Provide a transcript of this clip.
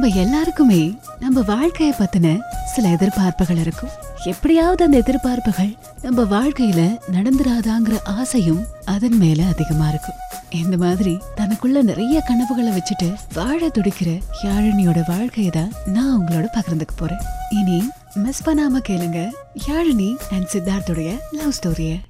நம்ம எல்லாருக்குமே நம்ம வாழ்க்கைய பத்தின சில எதிர்பார்ப்புகள் இருக்கும். எப்படியாவது அந்த எதிர்பார்ப்புகள் நம்ம வாழ்க்கையில நடந்துராதாங்கிற ஆசையும் அதன் மேல அதிகமா இருக்கும். இந்த மாதிரி தனக்குள்ள நிறைய கனவுகளை வச்சுட்டு வாழ துடிக்கிற யாழினியோட வாழ்க்கையை தான் நான் உங்களோட பகிர்ந்துக்க போறேன். இனி மிஸ் பண்ணாம கேளுங்க. யாழினி அண்ட் சித்தார்த்துடைய லவ் ஸ்டோரிய